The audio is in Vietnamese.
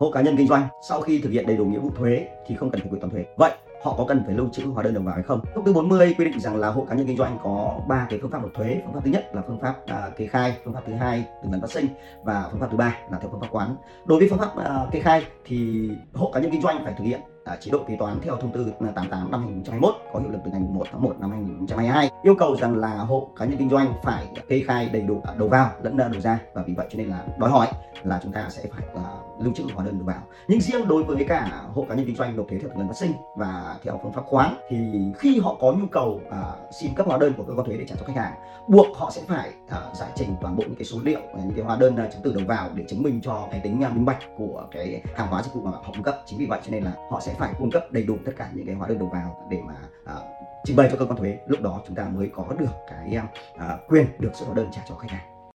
hộ cá nhân kinh doanh sau khi thực hiện đầy đủ nghĩa vụ thuế thì không cần phải quyết toàn thuế. Vậy họ có cần phải lưu trữ hóa đơn đầu vào hay không? Thông tư 40 quy định rằng là hộ cá nhân kinh doanh có ba cái phương pháp nộp thuế. Phương pháp thứ nhất là phương pháp à, kê khai phương pháp thứ hai từng lần phát sinh và phương pháp thứ ba là theo phương pháp quán. Đối với phương pháp à, kê khai thì hộ cá nhân kinh doanh phải thực hiện À, chế độ kế toán theo thông tư 88 năm 2021 có hiệu lực từ ngày 1 tháng 1 năm 2022 yêu cầu rằng là hộ cá nhân kinh doanh phải kê khai đầy đủ đầu vào lẫn đầu ra và vì vậy cho nên là đòi hỏi là chúng ta sẽ phải uh, lưu trữ hóa đơn đầu vào. Nhưng riêng đối với cả hộ cá nhân kinh doanh nộp thuế theo lần phát sinh và theo phương pháp khoán thì khi họ có nhu cầu uh, xin cấp hóa đơn của cơ quan thuế để trả cho khách hàng buộc họ sẽ phải uh, giải trình toàn bộ những cái số liệu những cái hóa đơn uh, chứng từ đầu vào để chứng minh cho cái tính uh, minh bạch của cái hàng hóa dịch vụ mà họ cung cấp. Chính vì vậy cho nên là họ sẽ phải cung cấp đầy đủ tất cả những cái hóa đơn đầu vào để mà ờ, trình bày cho cơ quan thuế. Lúc đó chúng ta mới có được cái ờ, quyền được xuất hóa đơn trả cho khách hàng.